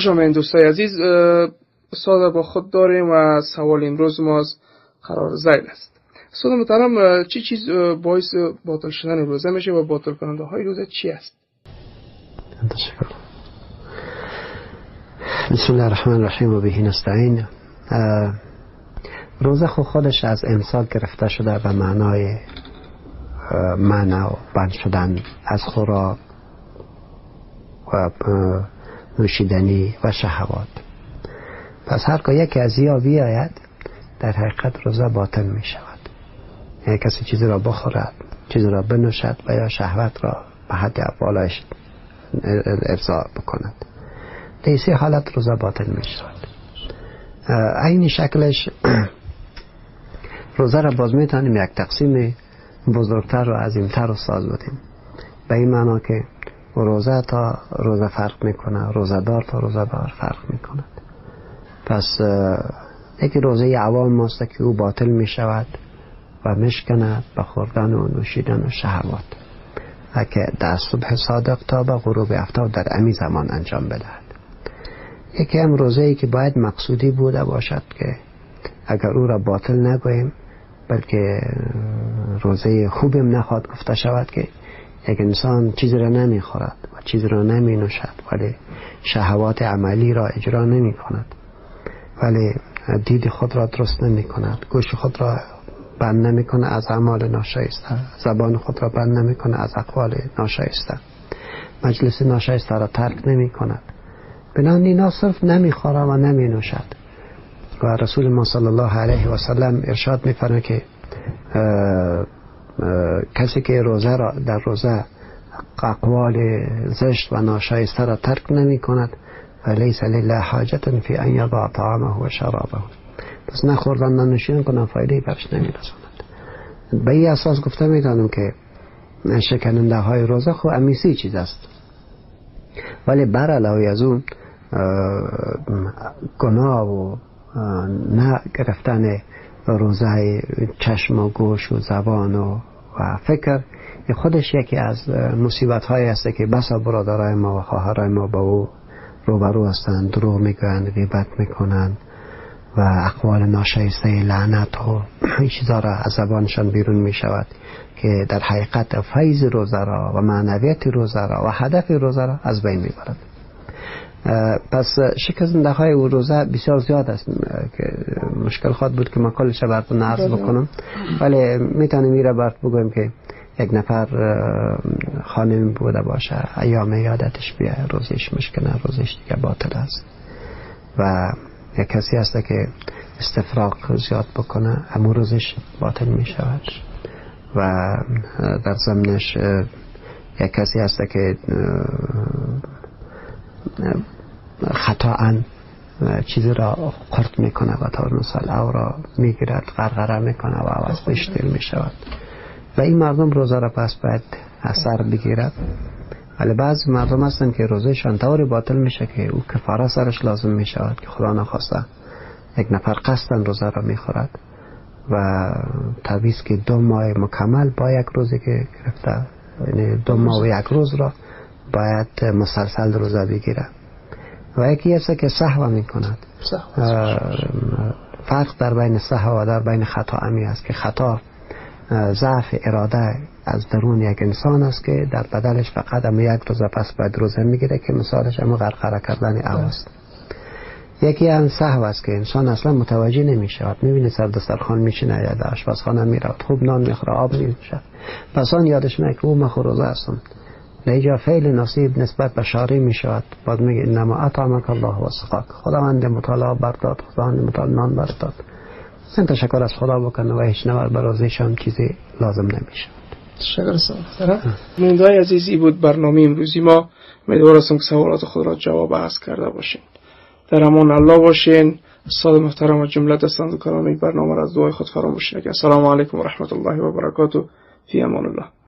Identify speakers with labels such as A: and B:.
A: شما دوستای عزیز استاد با خود داریم و سوال امروز ما از قرار زیل است. استاد محترم چی چیز باعث باطل شدن روزه میشه و باطل کننده های روزه چی است؟
B: تشکر. بسم الله الرحمن الرحیم و بهی نستعین. روزه خود خودش از امسال گرفته شده به معنای معنا و بند شدن از خوراک و نوشیدنی و شهوات. پس هر یکی از یا بیاید در حقیقت روزه باطل می شود یعنی کسی چیزی را بخورد چیزی را بنوشد و یا شهوت را به حد بالایش ارضا بکند. دیسی حالت روزه باطل می شود این شکلش روزه را باز می‌تونیم یک تقسیم بزرگتر و عظیمتر و ساز بدیم. به این معنا که روزه تا روزه فرق می‌کنه روزه دار تا روزه دار فرق می‌کنه. پس یکی روزه عوام ماست که او باطل می‌شود و میشکند به خوردن و نوشیدن و شهوات. که در صبح صادق تا به غروب افتاب در امی زمان انجام بدهد. یکی هم روزه ای که باید مقصودی بوده باشد که اگر او را باطل نگوییم بلکه روزه خوبیم نخواد گفته شود که یک انسان چیزی را نمی خورد و چیزی را نمی نوشد ولی شهوات عملی را اجرا نمی کند ولی دید خود را درست نمی کند گوش خود را بند نمی کند از اعمال ناشایسته زبان خود را بند نمی کند از اقوال ناشایسته. مجلس ناشایسته را ترک نمی کند بنابراین اینا صرف نمی خورد و نمی نوشد و رسول ما صلی الله علیه و سلم ارشاد می که کسی که روزه را در روزه اقوال زشت و ناشایسته را ترک نمی کند فلیس لله حاجت فی ان یضع طعامه و شرابه. پس نخوردن ننوشیدن کنن فایده برش نمی رساند. به این اساس گفته می دانم که شکننده های روزه خو امیسی چیز است. ولی بر علاوه از اون گناه و نه گرفتن روزه چشم و گوش و زبان و, و فکر. خودش یکی از مصیبت های است که بسا برادرای ما و خواهرای ما با او روبرو هستند درو می‌گویند غیبت می‌کنند و اقوال ناشایسته لعنت و این چیزا را از زبانشان بیرون می شود که در حقیقت فیض روزه را و معنویت روزه را و هدف روزه را از بین می برد پس شکستنده های او روزه بسیار زیاد است که مشکل خواهد بود که من کلش براتون عرض بکنم. ولی می‌تونیم میره برات بگویم که یک نفر خانمی بوده باشه. ایام یادتش بیه روزش مشکنه روزش دیگه باطل است. و یک کسی هست که استفراق زیاد بکنه همون روزش باطل می شود و در زمنش یک کسی هست که خطاا چیزی را قرط می‌کنه و تا مثال او را می‌گیرد غرغره می‌کنه و عوض بشتر می‌شود. و این مردم روزه را پس باید اثر بگیرد. ولی بعض مردم هستن که روزهشان طوری باطل میشه که او کفاره سرش لازم می‌شود که خدا نخواسته یک نفر قصدن روزه را می‌خورد. و تویز که دو ماه مکمل با یک روزی که گرفته یعنی دو ماه و یک روز را باید مسلسل روزه بگیره و یکی هست که صحوه می کند فرق در بین صحوه و در بین خطا امی است که خطا ضعف اراده از درون یک انسان است که در بدلش فقط اما یک روزه پس باید روزه می‌گیره که مثالش اما غرقره کردن است. یکی هم صحو است که انسان اصلا متوجه نمی شود می بینی سر دسترخان میشینه یا در آشپزخانه می رود خوب نان می‌خوره آب می پس آن یادش میاد که او مخروزه هستم اینجا فعل نصیب نسبت به شاری می شود باید میگه انما اطعمک الله و سقاک خداوند مطالعه برداد خداوند مطالعه نان برداد. سن تشکر از خدا بکنه و هیچ نور برازیش هم چیزی لازم نمیشه.
A: تشکر موندای عزیزی بود برنامه امروزی. ما امیدوار که سوالات خود را جواب عرض کرده باشین در امان الله باشین. استاد محترم و جمله دستان برنامه را از دعای خود فراموش نکنید السلام علیکم و رحمت الله و برکاته. فی امان الله.